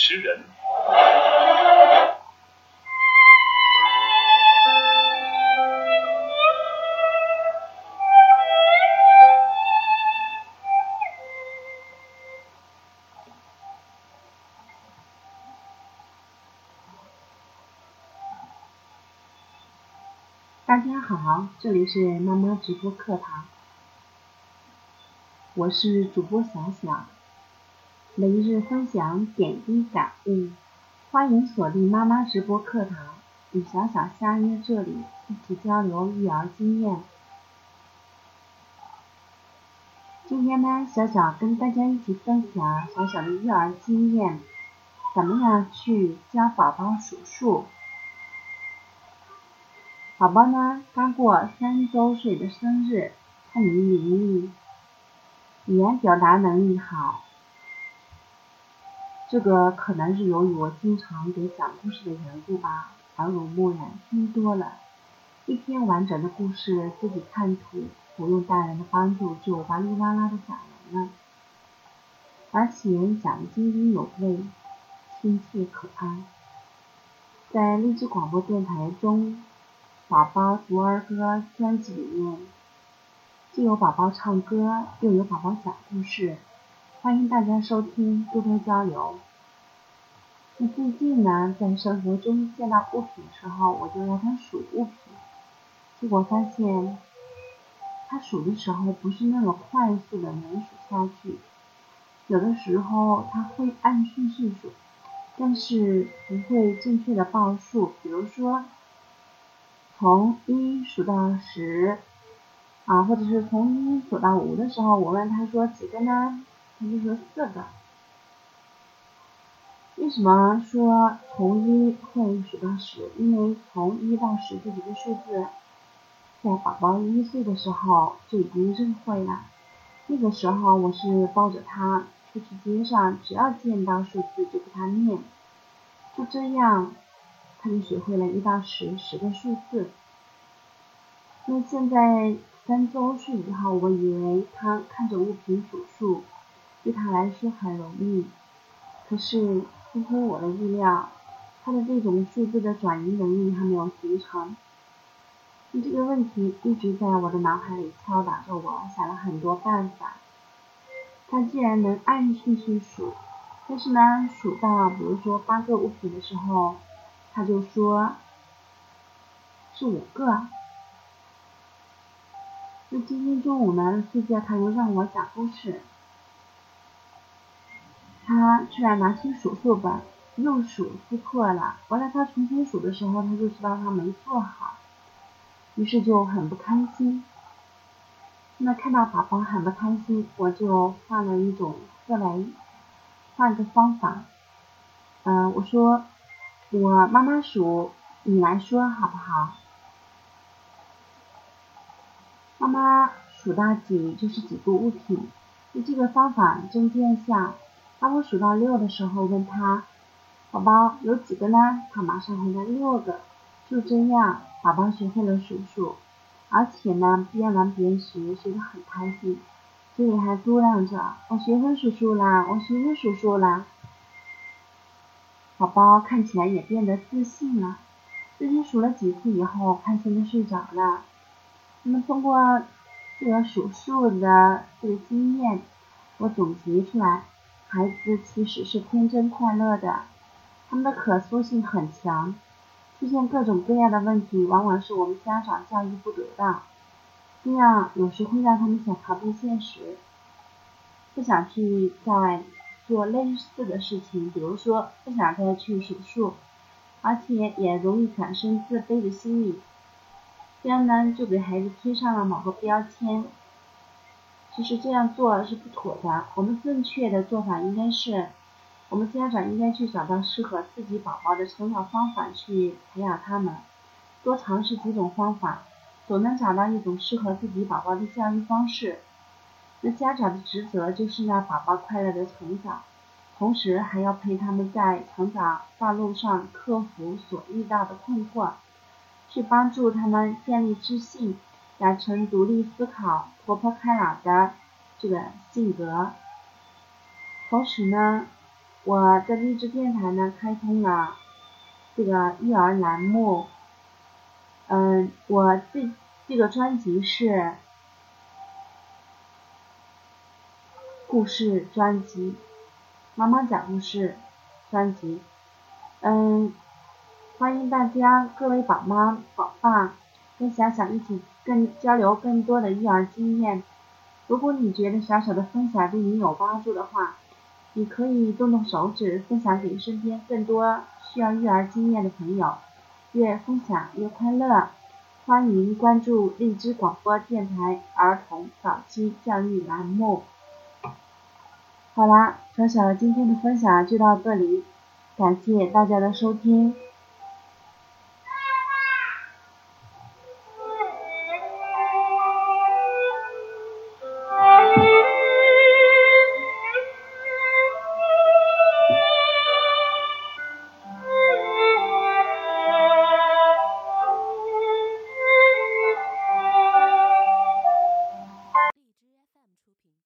持人。大家好，这里是妈妈直播课堂，我是主播小小，每日分享点滴感悟，欢迎锁定妈妈直播课堂，与小小相约这里，一起交流育儿经验。今天呢，小小跟大家一起分享小小的育儿经验，怎么样去教宝宝数数。宝宝呢，刚过三周岁的生日，聪明伶俐，语言表达能力好。这个可能是由于我经常给讲故事的缘故吧，耳濡目染，听多了，一篇完整的故事自己看图，不用大人的帮助就哇哩哇啦的讲完了，而且讲的津津有味，亲切可爱。在励志广播电台中。宝宝读儿歌专辑里面，既有宝宝唱歌，又有宝宝讲故事，欢迎大家收听，多多交流。那最近呢，在生活中见到物品的时候，我就让他数物品，结果发现，他数的时候不是那么快速的能数下去，有的时候他会按顺序数，但是不会正确的报数，比如说。从一数到十，啊，或者是从一数到五的时候，我问他说几个呢？他就说四个。为什么说从一会数到十？因为从一到十这几个数字，在宝宝一岁的时候就已经认会了。那个时候我是抱着他出去街上，只要见到数字就给他念，就这样。他就学会了一到十十个数字。那现在三周岁以后，我以为他看着物品数数，对他来说很容易。可是出乎我的意料，他的这种数字的转移能力还没有形成。那这个问题一直在我的脑海里敲打着我，想了很多办法。他既然能按顺序数，但是呢，数到比如说八个物品的时候，他就说是五个。那今天中午呢，睡觉他又让我讲故事，他居然拿起数数本又数出错了。后来他重新数的时候，他就知道他没做好，于是就很不开心。那看到宝宝很不开心，我就换了一种思维，换个方法。嗯，我说。我妈妈数，你来说好不好？妈妈数到几就是几个物品，用这个方法真见效。当我数到六的时候，问他，宝宝有几个呢？他马上回答六个。就这样，宝宝学会了数数，而且呢，边玩边学，学得很开心，嘴里还嘟囔着：“我学会数数啦，我学会数数啦。”宝宝看起来也变得自信了。自己数了几次以后，开心的睡着了。那么通过这个数数的这个经验，我总结出来，孩子其实是天真快乐的，他们的可塑性很强。出现各种各样的问题，往往是我们家长教育不得当，这样有时会让他们想逃避现实，不想去再。做类似的事情，比如说不想再去数数，而且也容易产生自卑的心理，这样呢就给孩子贴上了某个标签。其实这样做是不妥的，我们正确的做法应该是，我们家长应该去找到适合自己宝宝的成长方法去培养他们，多尝试几种方法，总能找到一种适合自己宝宝的教育方式。那家长的职责就是让宝宝快乐的成长，同时还要陪他们在成长道路上克服所遇到的困惑，去帮助他们建立自信，养成独立思考、活泼开朗的这个性格。同时呢，我在励志电台呢开通了这个育儿栏目，嗯，我这这个专辑是故事专辑，妈妈讲故事专辑，嗯，欢迎大家各位宝妈宝爸跟小小一起更交流更多的育儿经验。如果你觉得小小的分享对你有帮助的话，你可以动动手指分享给身边更多需要育儿经验的朋友。越分享越快乐，欢迎关注荔枝广播电台儿童早期教育栏目。好啦，小小今天的分享就到这里，感谢大家的收听。